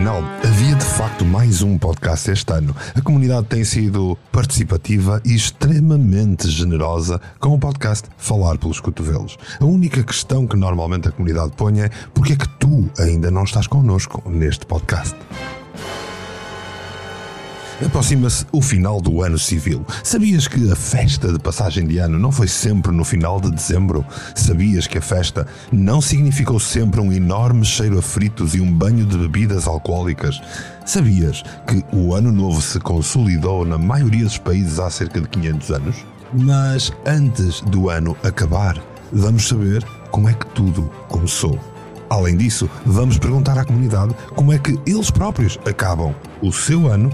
Afinal, havia de facto mais um podcast este ano. A comunidade tem sido participativa e extremamente generosa com o podcast Falar pelos Cotovelos. A única questão que normalmente a comunidade põe é porque é que tu ainda não estás connosco neste podcast? Aproxima-se o final do ano civil. Sabias que a festa de passagem de ano não foi sempre no final de dezembro? Sabias que a festa não significou sempre um enorme cheiro a fritos e um banho de bebidas alcoólicas? Sabias que o ano novo se consolidou na maioria dos países há cerca de 500 anos? Mas antes do ano acabar, vamos saber como é que tudo começou. Além disso, vamos perguntar à comunidade como é que eles próprios acabam o seu ano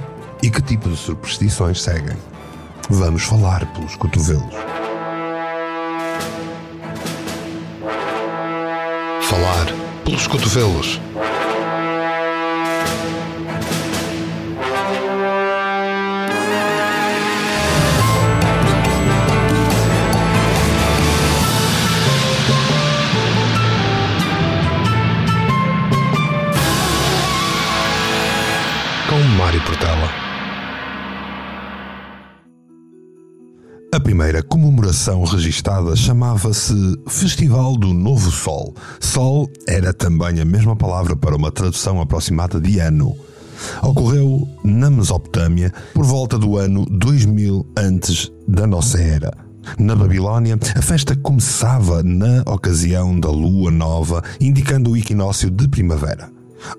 e que tipo de superstições seguem. Vamos falar pelos cotovelos. Falar pelos cotovelos. Comemoração registada chamava-se Festival do Novo Sol. Sol era também a mesma palavra para uma tradução aproximada de ano. Ocorreu na Mesopotâmia por volta do ano 2000 antes da nossa era. Na Babilónia, a festa começava na ocasião da lua nova, indicando o equinócio de primavera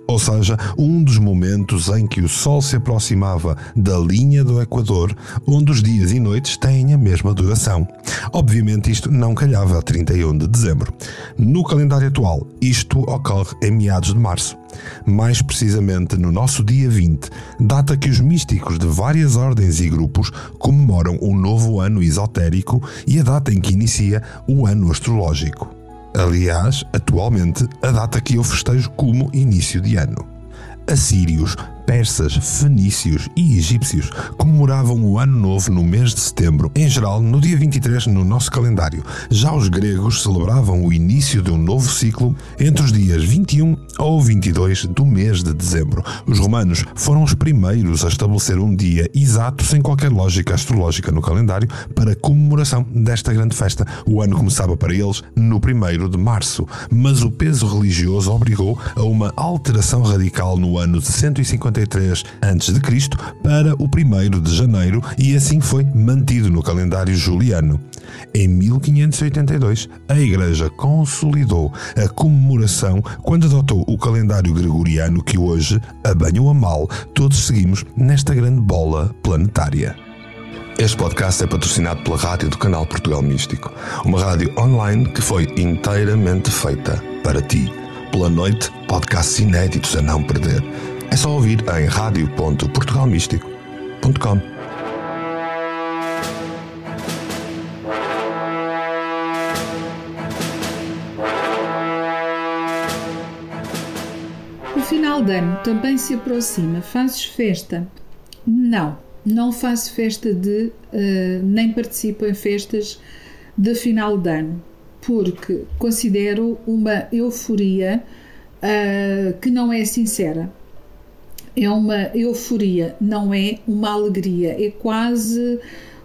ou seja, um dos momentos em que o Sol se aproximava da linha do Equador, onde os dias e noites têm a mesma duração. Obviamente, isto não calhava a 31 de dezembro. No calendário atual, isto ocorre em meados de março. Mais precisamente no nosso dia 20, data que os místicos de várias ordens e grupos comemoram o novo ano esotérico e a data em que inicia o ano astrológico. Aliás, atualmente, a data que eu festejo como início de ano. Assírios, persas, fenícios e egípcios comemoravam o Ano Novo no mês de setembro, em geral no dia 23 no nosso calendário. Já os gregos celebravam o início de um novo ciclo entre os dias 21 ou 22 do mês de dezembro. Os romanos foram os primeiros a estabelecer um dia exato, sem qualquer lógica astrológica no calendário, para comemoração desta grande festa. O ano começava para eles no 1 de março, mas o peso religioso obrigou a uma alteração radical no ano de 150 53 a.C. para o 1 de janeiro e assim foi mantido no calendário juliano. Em 1582, a Igreja consolidou a comemoração quando adotou o calendário gregoriano que hoje, a bem ou a mal, todos seguimos nesta grande bola planetária. Este podcast é patrocinado pela rádio do canal Portugal Místico, uma rádio online que foi inteiramente feita para ti. Pela noite, podcasts inéditos a não perder. É só ouvir em radio.portugalmístico.com. O final de ano também se aproxima. Fazes festa? Não, não faço festa de. Uh, nem participo em festas de final de ano, porque considero uma euforia uh, que não é sincera é uma euforia, não é uma alegria, é quase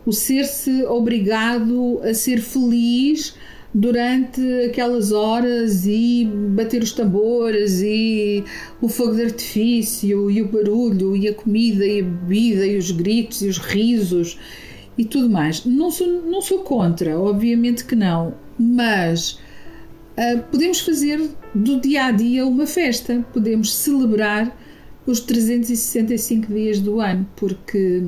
o ser-se obrigado a ser feliz durante aquelas horas e bater os tambores e o fogo de artifício e o barulho e a comida e a bebida e os gritos e os risos e tudo mais. Não sou, não sou contra, obviamente que não, mas uh, podemos fazer do dia a dia uma festa, podemos celebrar os 365 dias do ano, porque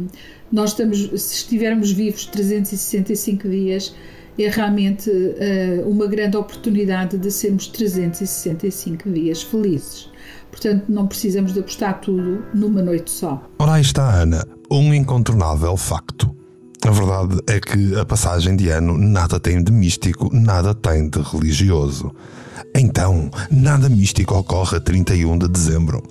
nós estamos, se estivermos vivos 365 dias, é realmente uh, uma grande oportunidade de sermos 365 dias felizes. Portanto, não precisamos de apostar tudo numa noite só. Ora, aí está, Ana, um incontornável facto. A verdade é que a passagem de ano nada tem de místico, nada tem de religioso. Então, nada místico ocorre a 31 de dezembro.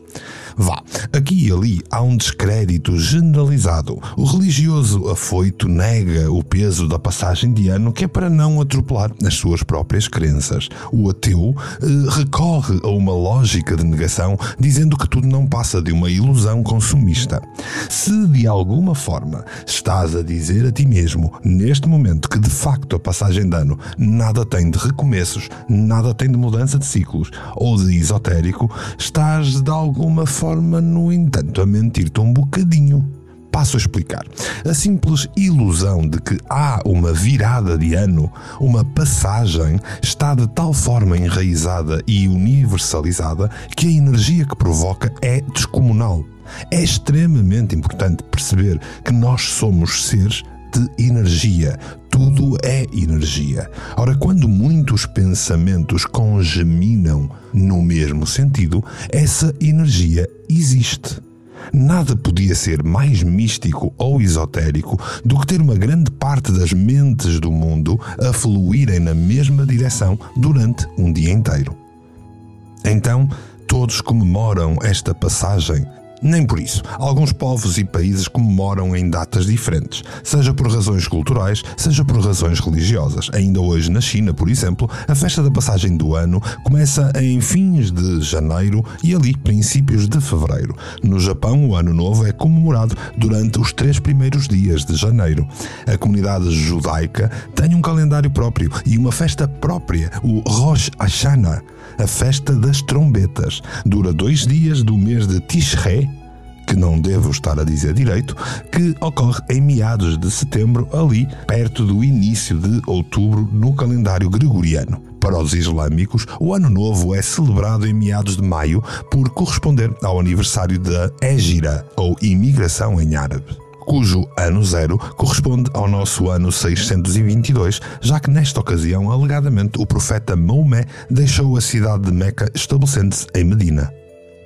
Vá, aqui e ali há um descrédito generalizado. O religioso afoito nega o peso da passagem de ano que é para não atropelar as suas próprias crenças. O ateu eh, recorre a uma lógica de negação, dizendo que tudo não passa de uma ilusão consumista. Se de alguma forma estás a dizer a ti mesmo, neste momento, que de facto a passagem de ano nada tem de recomeços, nada tem de mudança de ciclos ou de esotérico, estás de alguma forma, no entanto, a mentir-te um bocadinho. Passo a explicar. A simples ilusão de que há uma virada de ano, uma passagem, está de tal forma enraizada e universalizada que a energia que provoca é descomunal. É extremamente importante perceber que nós somos seres de energia. Tudo é energia. Ora, quando muitos pensamentos congeminam no mesmo sentido, essa energia existe. Nada podia ser mais místico ou esotérico do que ter uma grande parte das mentes do mundo a fluírem na mesma direção durante um dia inteiro. Então, todos comemoram esta passagem nem por isso. Alguns povos e países comemoram em datas diferentes, seja por razões culturais, seja por razões religiosas. Ainda hoje, na China, por exemplo, a festa da passagem do ano começa em fins de janeiro e ali princípios de fevereiro. No Japão, o Ano Novo é comemorado durante os três primeiros dias de janeiro. A comunidade judaica tem um calendário próprio e uma festa própria, o Rosh Hashanah a festa das trombetas. Dura dois dias do mês de Tishrei, que não devo estar a dizer direito, que ocorre em meados de setembro, ali perto do início de outubro no calendário gregoriano. Para os islâmicos, o Ano Novo é celebrado em meados de maio por corresponder ao aniversário da Égira, ou imigração em árabe cujo ano zero corresponde ao nosso ano 622, já que nesta ocasião, alegadamente, o profeta Maomé deixou a cidade de Meca estabelecendo-se em Medina.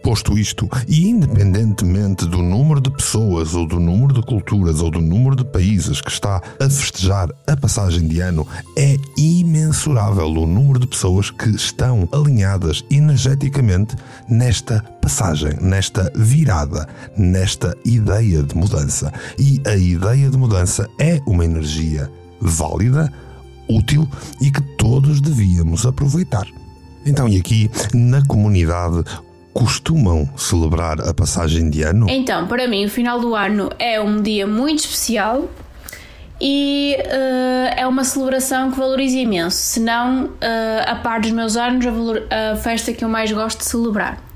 Posto isto, e independentemente do número de pessoas, ou do número de culturas, ou do número de países que está a festejar a passagem de ano, é imensurável o número de pessoas que estão alinhadas energeticamente nesta passagem, nesta virada, nesta ideia de mudança. E a ideia de mudança é uma energia válida, útil e que todos devíamos aproveitar. Então, e aqui na comunidade, costumam celebrar a passagem de ano? Então, para mim, o final do ano é um dia muito especial e uh, é uma celebração que valorizo imenso. Se não, uh, a par dos meus anos, a, a festa que eu mais gosto de celebrar.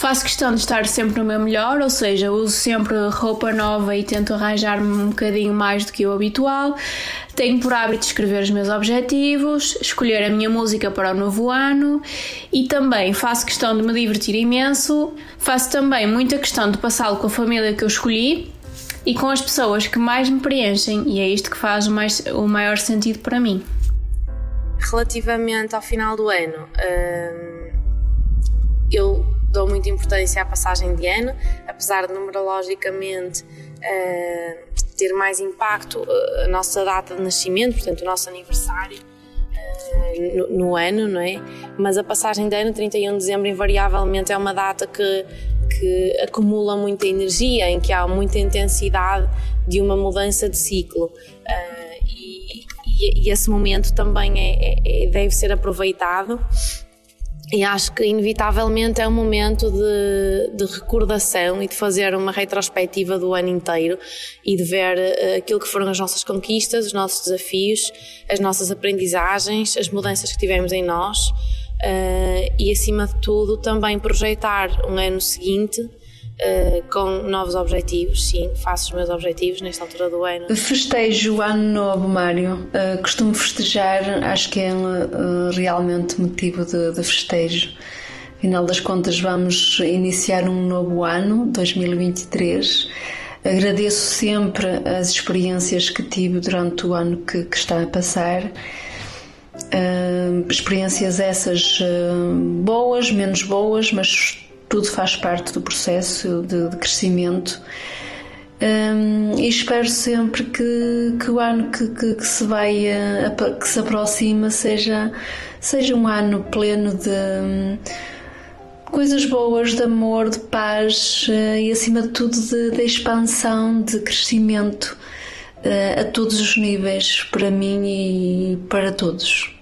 Faço questão de estar sempre no meu melhor, ou seja, uso sempre roupa nova e tento arranjar-me um bocadinho mais do que o habitual. Tenho por hábito escrever os meus objetivos, escolher a minha música para o novo ano e também faço questão de me divertir imenso. Faço também muita questão de passá-lo com a família que eu escolhi e com as pessoas que mais me preenchem, e é isto que faz o, mais, o maior sentido para mim. Relativamente ao final do ano, hum, eu dou muita importância à passagem de ano, apesar de numerologicamente uh, ter mais impacto uh, a nossa data de nascimento, portanto, o nosso aniversário. Uh, no, no, ano, não é? Mas a passagem de ano, 31 de dezembro, invariavelmente é uma data que, que acumula muita energia, em que há muita intensidade de uma mudança de ciclo. E, e, e, esse momento também é, é, é, deve ser aproveitado e acho que, inevitavelmente, é um momento de, de, recordação e de fazer uma retrospectiva do ano inteiro e de ver uh, aquilo que foram as nossas conquistas, os nossos desafios, as nossas aprendizagens, as mudanças que tivemos em nós uh, e, acima de tudo, também projetar um ano seguinte Uh, com novos objetivos, sim, faço os meus objetivos nesta altura do ano. Festejo o ano novo, Mário. Uh, costumo festejar, acho que é uh, realmente motivo de, de festejo. Afinal das contas, vamos iniciar um novo ano, 2023. Agradeço sempre as experiências que tive durante o ano que, que está a passar. Experiências essas boas, menos boas, mas tudo faz parte do processo de, de crescimento. Um, e espero sempre que, que o ano que, que, que se vai uh, que se aproxima seja seja um ano pleno de coisas boas, de amor, de paz eh, e, acima de tudo, de, de expansão, de crescimento uh, a todos os níveis, para mim e para todos.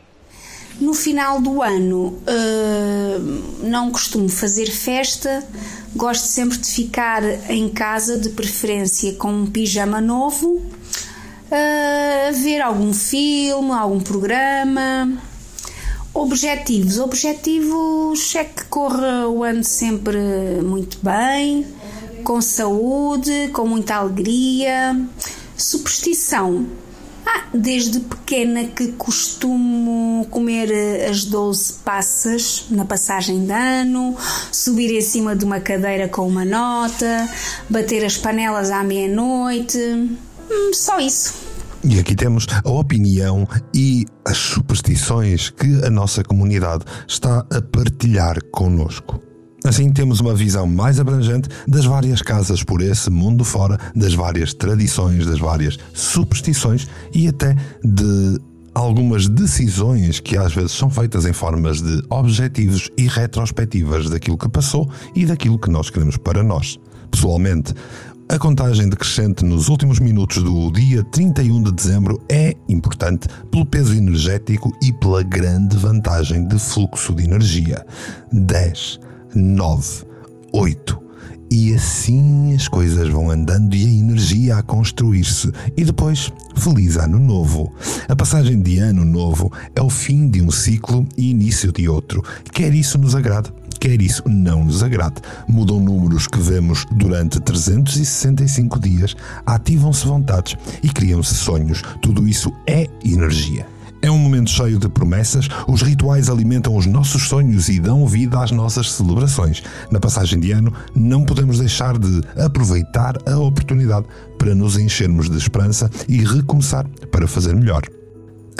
No final do ano, uh, não costumo fazer festa, gosto sempre de ficar em casa, de preferência com um pijama novo, uh, ver algum filme, algum programa. Objetivos: objetivos é que corra o ano sempre muito bem, com saúde, com muita alegria. Superstição desde pequena que costumo comer eh, as 12 passas na passagem de ano, subir em cima de uma cadeira com uma nota, bater as panelas à meia-noite. Hum, só isso. E aqui temos a opinião e as superstições que a nossa comunidade está a partilhar connosco. Assim temos uma visão mais abrangente das várias casas por esse mundo fora, das várias tradições, das várias superstições e até de algumas decisões que às vezes são feitas em formas de objetivos e retrospectivas daquilo que passou e daquilo que nós queremos para nós. Pessoalmente, a contagem decrescente nos últimos minutos do dia 31 de dezembro é importante pelo peso energético e pela grande vantagem de fluxo de energia. 10 nove, oito. E assim as coisas vão andando e a energia a construir-se. E depois, feliz ano novo. A passagem de ano novo é o fim de um ciclo e início de outro. Quer isso nos agrade, quer isso não nos agrade. Mudam números que vemos durante 365 dias, ativam-se vontades e criam-se sonhos. Tudo isso é energia. É um momento cheio de promessas, os rituais alimentam os nossos sonhos e dão vida às nossas celebrações. Na passagem de ano, não podemos deixar de aproveitar a oportunidade para nos enchermos de esperança e recomeçar para fazer melhor.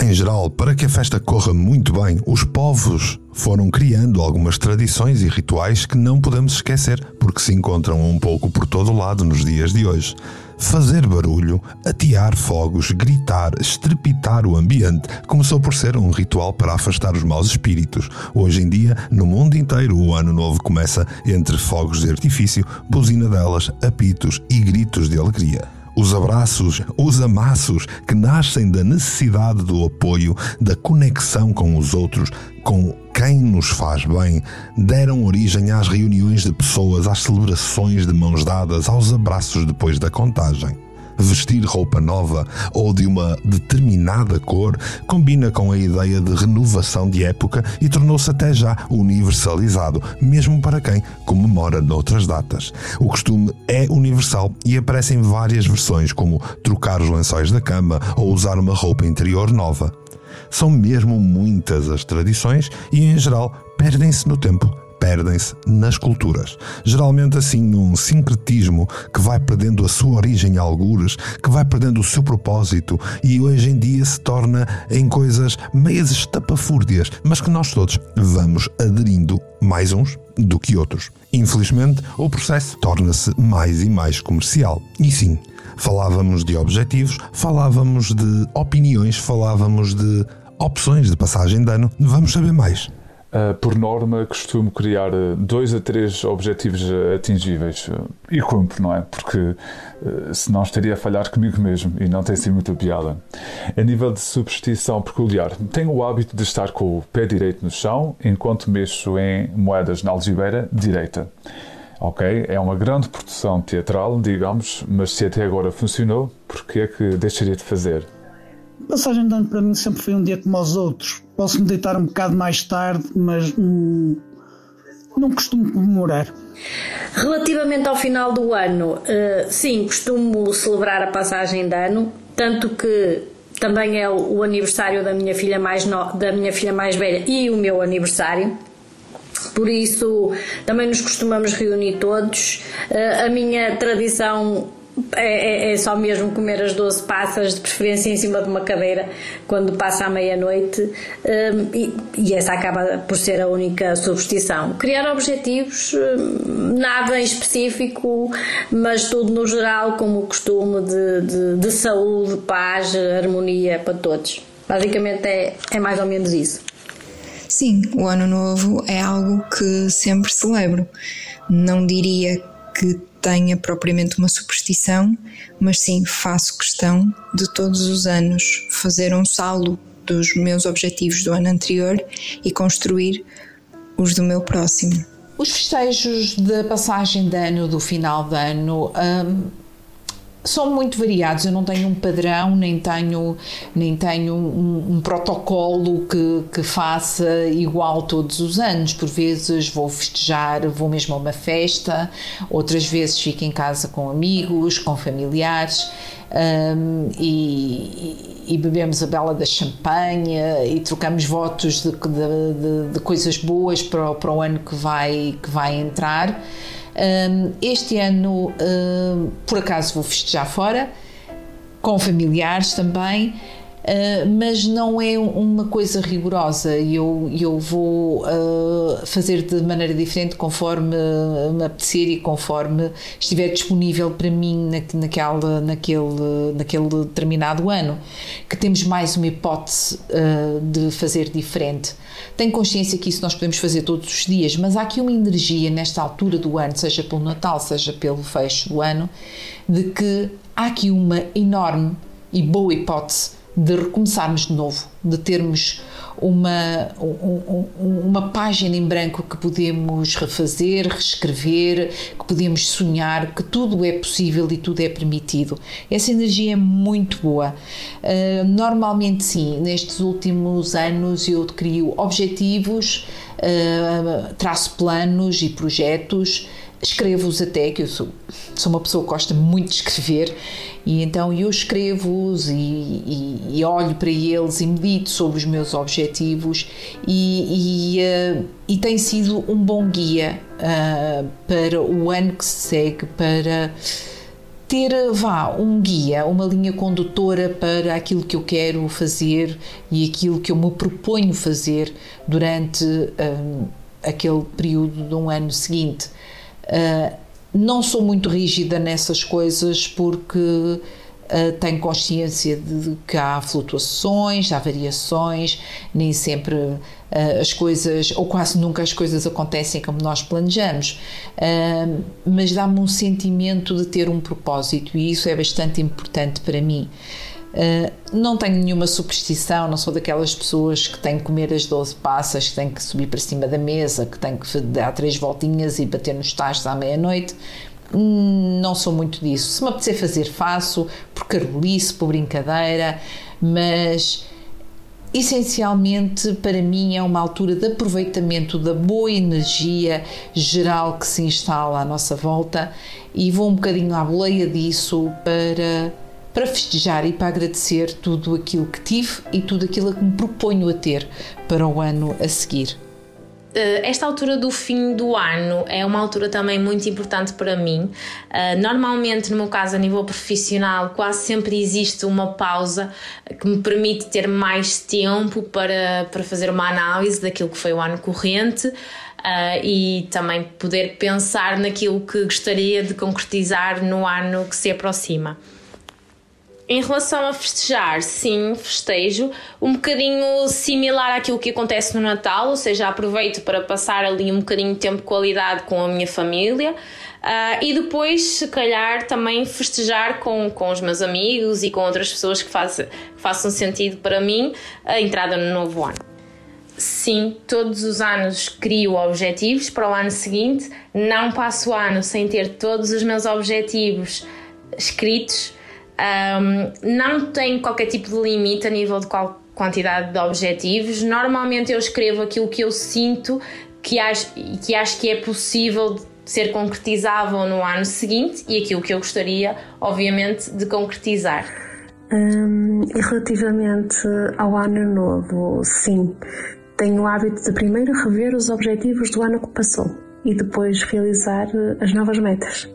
Em geral, para que a festa corra muito bem, os povos foram criando algumas tradições e rituais que não podemos esquecer, porque se encontram um pouco por todo lado nos dias de hoje fazer barulho, atear fogos, gritar, estrepitar o ambiente, começou por ser um ritual para afastar os maus espíritos. Hoje em dia, no mundo inteiro, o ano novo começa entre fogos de artifício, buzina delas, apitos e gritos de alegria. Os abraços, os amassos que nascem da necessidade do apoio, da conexão com os outros, com quem nos faz bem, deram origem às reuniões de pessoas, às celebrações de mãos dadas, aos abraços depois da contagem vestir roupa nova ou de uma determinada cor combina com a ideia de renovação de época e tornou-se até já universalizado, mesmo para quem comemora noutras datas. O costume é universal e aparece em várias versões, como trocar os lençóis da cama ou usar uma roupa interior nova. São mesmo muitas as tradições e, em geral, perdem-se no tempo perdem-se nas culturas. Geralmente assim num sincretismo que vai perdendo a sua origem algures, que vai perdendo o seu propósito e hoje em dia se torna em coisas meias estapafúrdias, mas que nós todos vamos aderindo mais uns do que outros. Infelizmente, o processo torna-se mais e mais comercial. E sim, falávamos de objetivos, falávamos de opiniões, falávamos de opções de passagem de ano. Vamos saber mais. Uh, por norma, costumo criar uh, dois a três objetivos uh, atingíveis e cumpro, não é? Porque senão estaria a falhar comigo mesmo e não tem sido muita piada. A nível de superstição peculiar, tenho o hábito de estar com o pé direito no chão enquanto mexo em moedas na algibeira direita. Ok, é uma grande produção teatral, digamos, mas se até agora funcionou, por que é que deixaria de fazer? Passagem de ano para mim sempre foi um dia como os outros. Posso me deitar um bocado mais tarde, mas hum, não costumo comemorar. Relativamente ao final do ano, uh, sim, costumo celebrar a passagem de ano, tanto que também é o, aniversário da minha filha mais no, da minha filha mais velha e o meu aniversário. Por isso, também nos costumamos reunir todos. Uh, a minha tradição é, é, é, só mesmo comer as 12 passas, de preferência em cima de uma cadeira, quando passa à meia-noite, um, e, e, essa acaba por ser a única substituição. Criar objetivos, um, nada em específico, mas tudo no geral, como o costume de, de, de saúde, paz, harmonia para todos. Basicamente é, é mais ou menos isso. Sim, o Ano Novo é algo que sempre celebro. Não diria que tenha propriamente uma superstição, mas sim faço questão de todos os anos fazer um saldo dos meus objetivos do ano anterior e construir os do meu próximo. Os festejos da passagem de ano, do final de ano, hum, são muito variados. Eu não tenho um padrão, nem tenho, nem tenho um, um, protocolo que, que faça igual todos os anos. Por vezes vou festejar, vou mesmo a uma festa, outras vezes fico em casa com amigos, com familiares. Um, e, e, bebemos a bela da champanhe e trocamos votos de, de, de, de coisas boas para, para o ano que vai, que vai entrar. Um, este ano, um, por acaso, vou festejar fora, com familiares também. Uh, mas não é uma coisa rigorosa. Eu, eu vou uh, fazer de maneira diferente conforme me apetecer e conforme estiver disponível para mim na, naquela, naquele, naquele determinado ano. Que temos mais uma hipótese uh, de fazer diferente. Tenho consciência que isso nós podemos fazer todos os dias, mas há aqui uma energia nesta altura do ano, seja pelo Natal, seja pelo fecho do ano, de que há aqui uma enorme e boa hipótese de recomeçarmos de novo, de termos uma, um, uma página em branco que podemos refazer, reescrever, que podemos sonhar, que tudo é possível e tudo é permitido. Essa energia é muito boa. Uh, normalmente, sim, nestes últimos anos eu crio objetivos, uh, traço planos e projetos escrevo-os até, que eu sou, sou uma pessoa que gosta muito de escrever, e então eu escrevo-os e, e, e, olho para eles e medito sobre os meus objetivos, e, e, uh, e tem sido um bom guia uh, para o ano que se segue, para ter, vá, um guia, uma linha condutora para aquilo que eu quero fazer e aquilo que eu me proponho fazer durante um, aquele período de um ano seguinte. Uh, não sou muito rígida nessas coisas porque uh, tenho consciência de que há flutuações, há variações, nem sempre uh, as coisas, ou quase nunca as coisas acontecem como nós planejamos, uh, mas dá-me um sentimento de ter um propósito e isso é bastante importante para mim. Uh, não tenho nenhuma superstição, não sou daquelas pessoas que têm que comer as 12 passas, que têm que subir para cima da mesa, que têm que dar três voltinhas e bater nos tachos à meia-noite. Não sou muito disso. Se me apetecer fazer, faço, por carolice, por brincadeira, mas essencialmente para mim é uma altura de aproveitamento da boa energia geral que se instala à nossa volta e vou um bocadinho à boleia disso para para festejar e para agradecer tudo aquilo que tive e tudo aquilo que me proponho a ter para o ano a seguir. Eh, esta altura do fim do ano é uma altura também muito importante para mim. Eh, normalmente, no meu caso, a nível profissional, quase sempre existe uma pausa que me permite ter mais tempo para, para fazer uma análise daquilo que foi o ano corrente. Uh, e também poder pensar naquilo que gostaria de concretizar no ano que se aproxima. Em relação a festejar, sim, festejo, um bocadinho similar àquilo que acontece no Natal, ou seja, aproveito para passar ali um bocadinho de tempo de qualidade com a minha família. Uh, e depois, se calhar, também festejar com, com os meus amigos e com outras pessoas que, faz, que façam sentido para mim a entrada no novo ano. Sim, todos os anos crio objetivos para o ano seguinte, não passo o ano sem ter todos os meus objetivos escritos um, não tenho qualquer tipo de limite a nível de qual quantidade de objetivos. Normalmente eu escrevo aquilo que eu sinto que acho, que acho que é possível ser concretizável no ano seguinte e aquilo que eu gostaria, obviamente, de concretizar. E relativamente ao ano novo, sim, tenho o hábito de primeiro rever os objetivos do ano que passou e depois realizar as novas metas.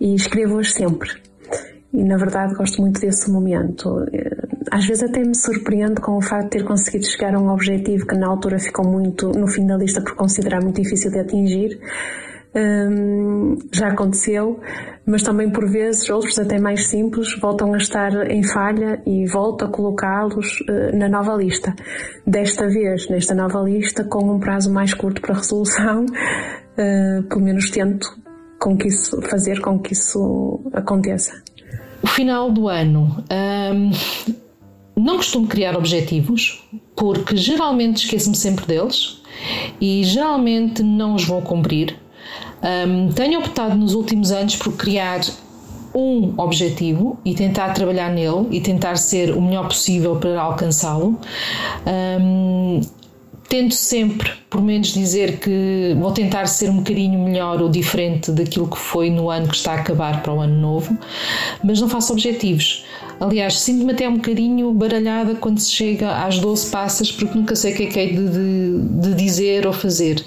E escrevo-as sempre. E na verdade gosto muito desse momento. Às vezes até me surpreendo com o facto de ter conseguido chegar a um objetivo que na altura ficou muito no fim da lista por considerar muito difícil de atingir. um, já aconteceu, mas também por vezes outros até mais simples voltam a estar em falha e volto a colocá-los uh, na nova lista. Desta vez, nesta nova lista, com um prazo mais curto para resolução, uh, pelo menos tento com que isso, fazer com que isso aconteça. O final do ano. Um, não costumo criar objetivos, porque geralmente esqueço-me sempre deles e geralmente não os vou cumprir. Um, tenho optado nos últimos anos por criar um objetivo e tentar trabalhar nele e tentar ser o melhor possível para alcançá-lo. Um, tento sempre, por menos dizer que vou tentar ser um bocadinho melhor ou diferente daquilo que foi no ano que está a acabar para o ano novo, mas não faço objetivos. Aliás, sinto-me até um bocadinho baralhada quando se chega às 12 passas, porque nunca sei o que é que é de, de, de dizer ou fazer.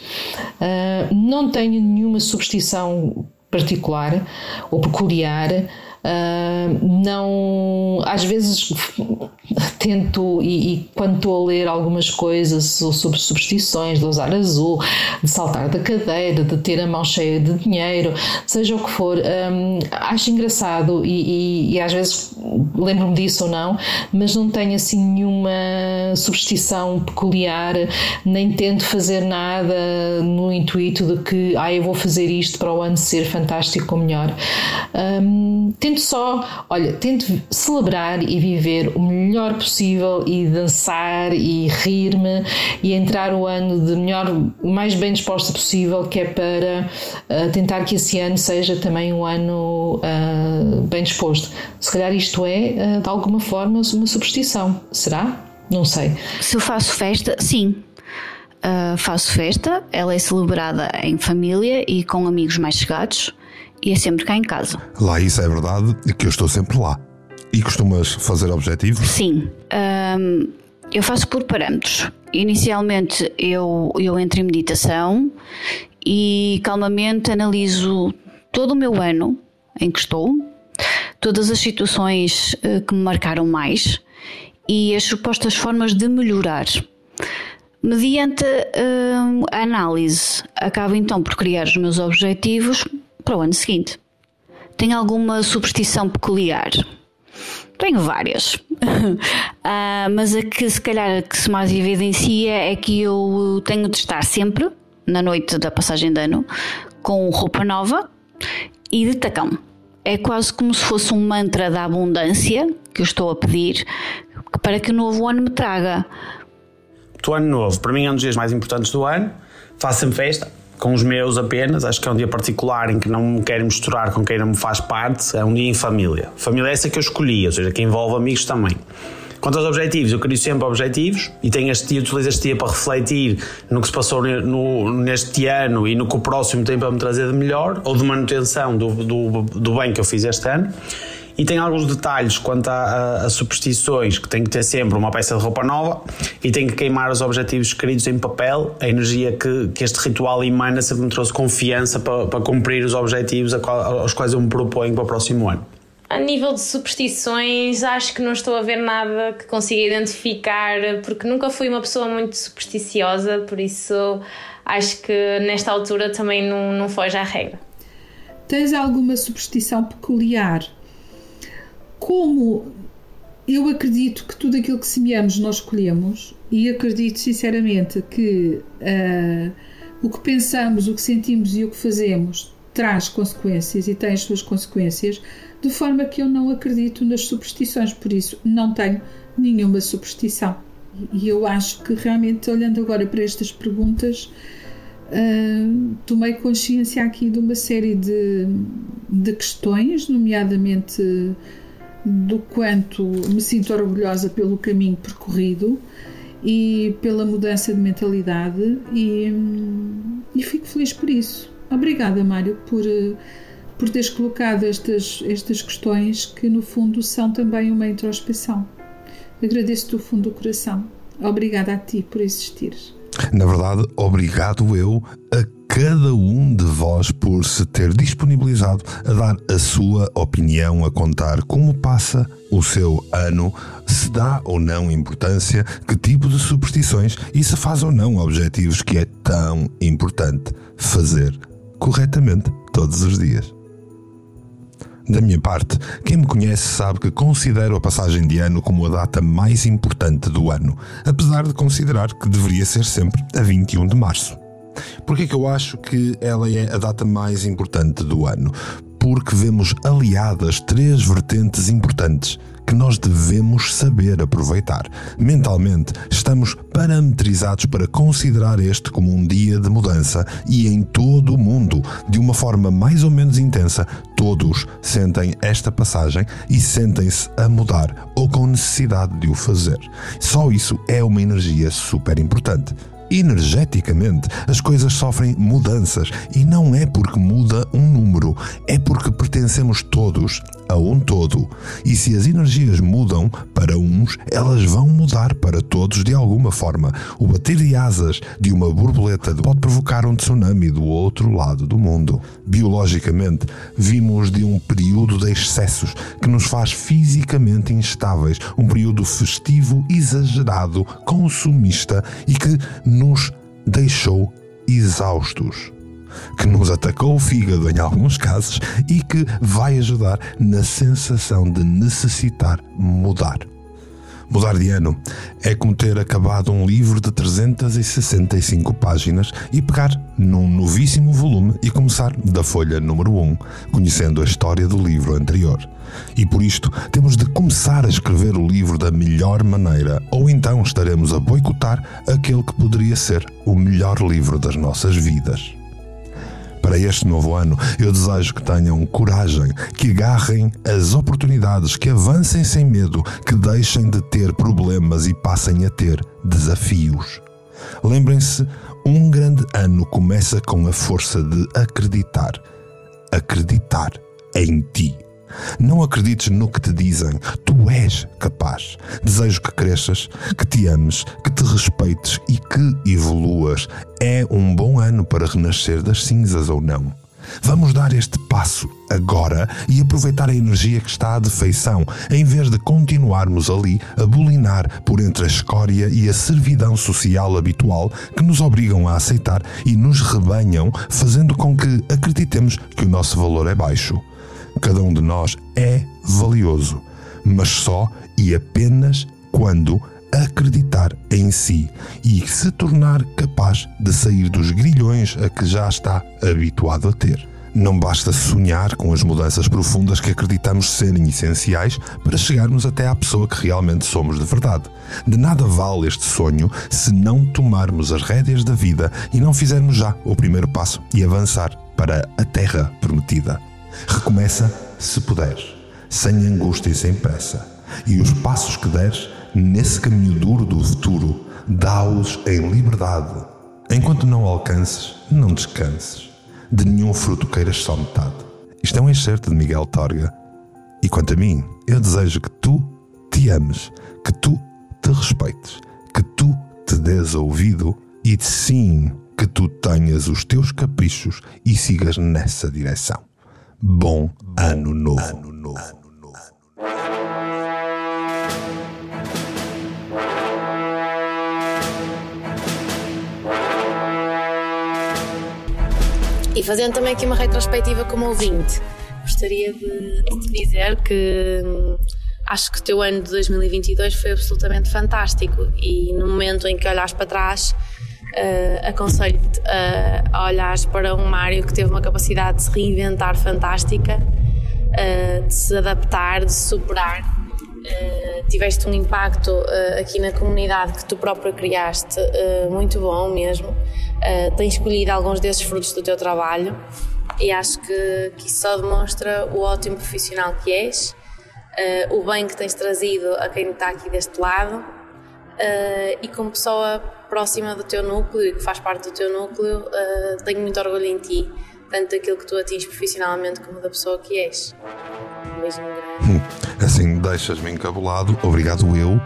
Uh, não tenho nenhuma superstição particular ou peculiar. Uh, não às vezes tento e, e, quando estou a ler algumas coisas sobre superstições de usar azul, de saltar da cadeira, de ter a mão cheia de dinheiro, seja o que for, um, acho engraçado e, e, e às vezes lembro-me disso ou não, mas não tenho assim nenhuma superstição peculiar, nem tento fazer nada no intuito de que ah, eu vou fazer isto para o ano ser fantástico ou melhor. Um, tento só, olha, tento celebrar e viver o melhor possível e dançar e rir-me e entrar o ano de melhor, mais bem disposta possível, que é para uh, tentar que esse ano seja também um ano uh, bem disposto. Se calhar isto é, uh, de alguma forma, uma superstição. Será? Não sei. Se eu faço festa, sim. Uh, faço festa, ela é celebrada em família e com amigos mais chegados e é sempre cá em casa. Lá isso é verdade que eu estou sempre lá. E costumas fazer objetivos? Sim. Um, eu faço por parâmetros. Inicialmente eu, eu entro em meditação e calmamente analiso todo o meu ano em que estou, todas as situações uh, que me marcaram mais e as supostas formas de melhorar. Mediante a análise, acabo então por criar os meus objetivos para o ano seguinte. Tenho alguma superstição peculiar? Tenho várias. uh, mas a que se calhar que se mais evidencia é que eu tenho de estar sempre, na noite da passagem de ano, com roupa nova e de tacão. É quase como se fosse um mantra da abundância que eu estou a pedir para que o novo ano me traga. O ano novo, para mim, é um dos dias mais importantes do ano. Faço-me festa, com os meus apenas. Acho que é um dia particular em que não me quero misturar com quem não me faz parte. É um dia em família. Família é essa que eu escolhi, ou seja, que envolve amigos também. Quanto aos objetivos, eu crio sempre objetivos e tenho este dia, utilizo este dia para refletir no que se passou no, neste ano e no que o próximo tem para me trazer de melhor ou de manutenção do, do, do bem que eu fiz este ano. E tem alguns detalhes quanto a, a, a, superstições, que tem que ter sempre uma peça de roupa nova e tem que queimar os objetivos escritos em papel. A energia que, que este ritual emana sempre me trouxe confiança para, para cumprir os objetivos aos quais eu me proponho para o próximo ano. A nível de superstições, acho que não estou a ver nada que consiga identificar, porque nunca fui uma pessoa muito supersticiosa, por isso acho que nesta altura também não, não foge à regra. Tens alguma superstição peculiar como eu acredito que tudo aquilo que semeamos nós escolhemos e acredito sinceramente que uh, o que pensamos, o que sentimos e o que fazemos traz consequências e tem as suas consequências, de forma que eu não acredito nas superstições, por isso não tenho nenhuma superstição. E eu acho que realmente, olhando agora para estas perguntas, uh, tomei consciência aqui de uma série de, de questões, nomeadamente do quanto me sinto orgulhosa pelo caminho percorrido e pela mudança de mentalidade e, e fico feliz por isso. Obrigada, Mário, por, por teres colocado estas, estas questões que, no fundo, são também uma introspeção. Agradeço-te do fundo do coração. Obrigada a ti por existires. Na verdade, obrigado eu a cada um de vós por se ter disponibilizado a dar a sua opinião, a contar como passa o seu ano, se dá ou não importância, que tipo de superstições e se faz ou não objetivos que é tão importante fazer corretamente todos os dias. Da minha parte, quem me conhece sabe que considero a passagem de ano como a data mais importante do ano, apesar de considerar que deveria ser sempre a 21 de março. Por que é que eu acho que ela é a data mais importante do ano? Porque vemos aliadas três vertentes importantes que nós devemos saber aproveitar. Mentalmente, estamos parametrizados para considerar este como um dia de mudança e em todo o mundo, de uma forma mais ou menos intensa, todos sentem esta passagem e sentem-se a mudar ou com necessidade de o fazer. Só isso é uma energia super importante energeticamente, as coisas sofrem mudanças. E não é porque muda um número, é porque pertencemos todos a um todo. E se as energias mudam para uns, elas vão mudar para todos de alguma forma. O bater de asas de uma borboleta pode provocar um tsunami do outro lado do mundo. Biologicamente, vimos de um período de excessos que nos faz fisicamente instáveis, um período festivo, exagerado, consumista e que nos deixou exaustos que nos atacou o fígado em alguns casos e que vai ajudar na sensação de necessitar mudar. Mudar de ano é como ter acabado um livro de 365 páginas e pegar num novíssimo volume e começar da folha número 1, conhecendo a história do livro anterior. E por isto temos de começar a escrever o livro da melhor maneira, ou então estaremos a boicotar aquele que poderia ser o melhor livro das nossas vidas para este novo ano, eu desejo que tenham coragem, que agarrem as oportunidades, que avancem sem medo, que deixem de ter problemas e passem a ter desafios. Lembrem-se, um grande ano começa com a força de acreditar. Acreditar em ti. Não acredites no que te dizem. Tu és capaz. Desejo que cresças, que te ames, que te respeites e que evoluas. É um bom ano para renascer das cinzas ou não. Vamos dar este passo agora e aproveitar a energia que está à defeição, em vez de continuarmos ali a bulinar por entre a escória e a servidão social habitual que nos obrigam a aceitar e nos rebanham, fazendo com que acreditemos que o nosso valor é baixo. Cada um de nós é valioso, mas só e apenas quando acreditar em si e se tornar capaz de sair dos grilhões a que já está habituado a ter. Não basta sonhar com as mudanças profundas que acreditamos serem essenciais para chegarmos até à pessoa que realmente somos de verdade. De nada vale este sonho se não tomarmos as rédeas da vida e não fizermos já o primeiro passo e avançar para a terra prometida. Recomeça se puderes, sem angústia e sem pressa. E os passos que deres nesse caminho duro do futuro, dá-os em liberdade. Enquanto não alcances, não descanses. De nenhum fruto queiras só metade. Isto é um excerto de Miguel Torga. E quanto a mim, eu desejo que tu te ames, que tu te respeites, que tu te des ouvido e sim que tu tenhas os teus caprichos e sigas nessa direção. Bom Ano Novo. Ano novo. E fazendo também aqui uma retrospectiva como ouvinte, gostaria de, de dizer que hum, acho que o teu ano de 2022 foi absolutamente fantástico e no momento em que olhas para trás uh, aconselho-te a olhares para um Mário que teve uma capacidade de se reinventar fantástica, uh, de se adaptar, de se superar. Uh, tiveste um impacto aqui na comunidade que tu próprio criaste, muito bom mesmo. tens escolhido alguns desses frutos do teu trabalho e acho que, que isso só demonstra o ótimo profissional que és, o bem que tens trazido a quem está aqui deste lado e como pessoa próxima do teu núcleo e que faz parte do teu núcleo, uh, tenho muito orgulho em ti, tanto daquilo que tu atinges profissionalmente como da pessoa que és. Um grande. Hum, assim, deixas-me encabulado. Obrigado eu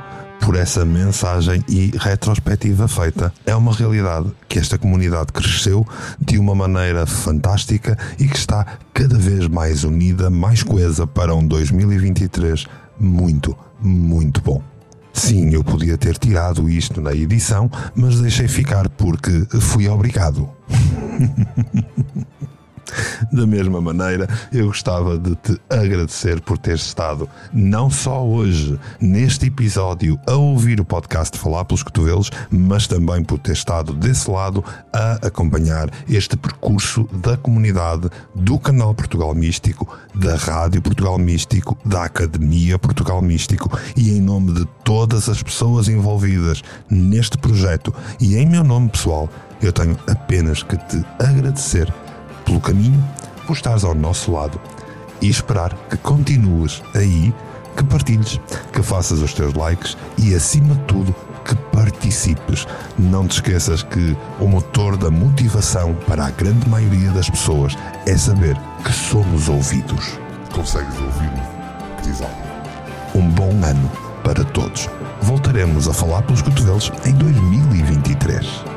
por essa mensagem e retrospectiva feita. É uma realidade que esta comunidade cresceu de uma maneira fantástica e que está cada vez mais unida, mais coesa para um 2023 muito, muito bom. Sim, eu podia ter tirado isto na edição, mas deixei ficar porque fui obrigado. Da mesma maneira, eu gostava de te agradecer por teres estado, não só hoje, neste episódio, a ouvir o podcast Falar pelos Cotovelos, mas também por ter estado desse lado a acompanhar este percurso da comunidade, do canal Portugal Místico, da Rádio Portugal Místico, da Academia Portugal Místico e em nome de todas as pessoas envolvidas neste projeto e em meu nome pessoal, eu tenho apenas que te agradecer pelo caminho, por estares ao nosso lado e esperar que continues aí, que partilhes, que faças os teus likes e, acima de tudo, que participes. Não te esqueças que o motor da motivação para a grande maioria das pessoas é saber que somos ouvidos. Consegues ouvir-me? Diz algo. Um bom ano para todos. Voltaremos a falar pelos cotovelos em 2023.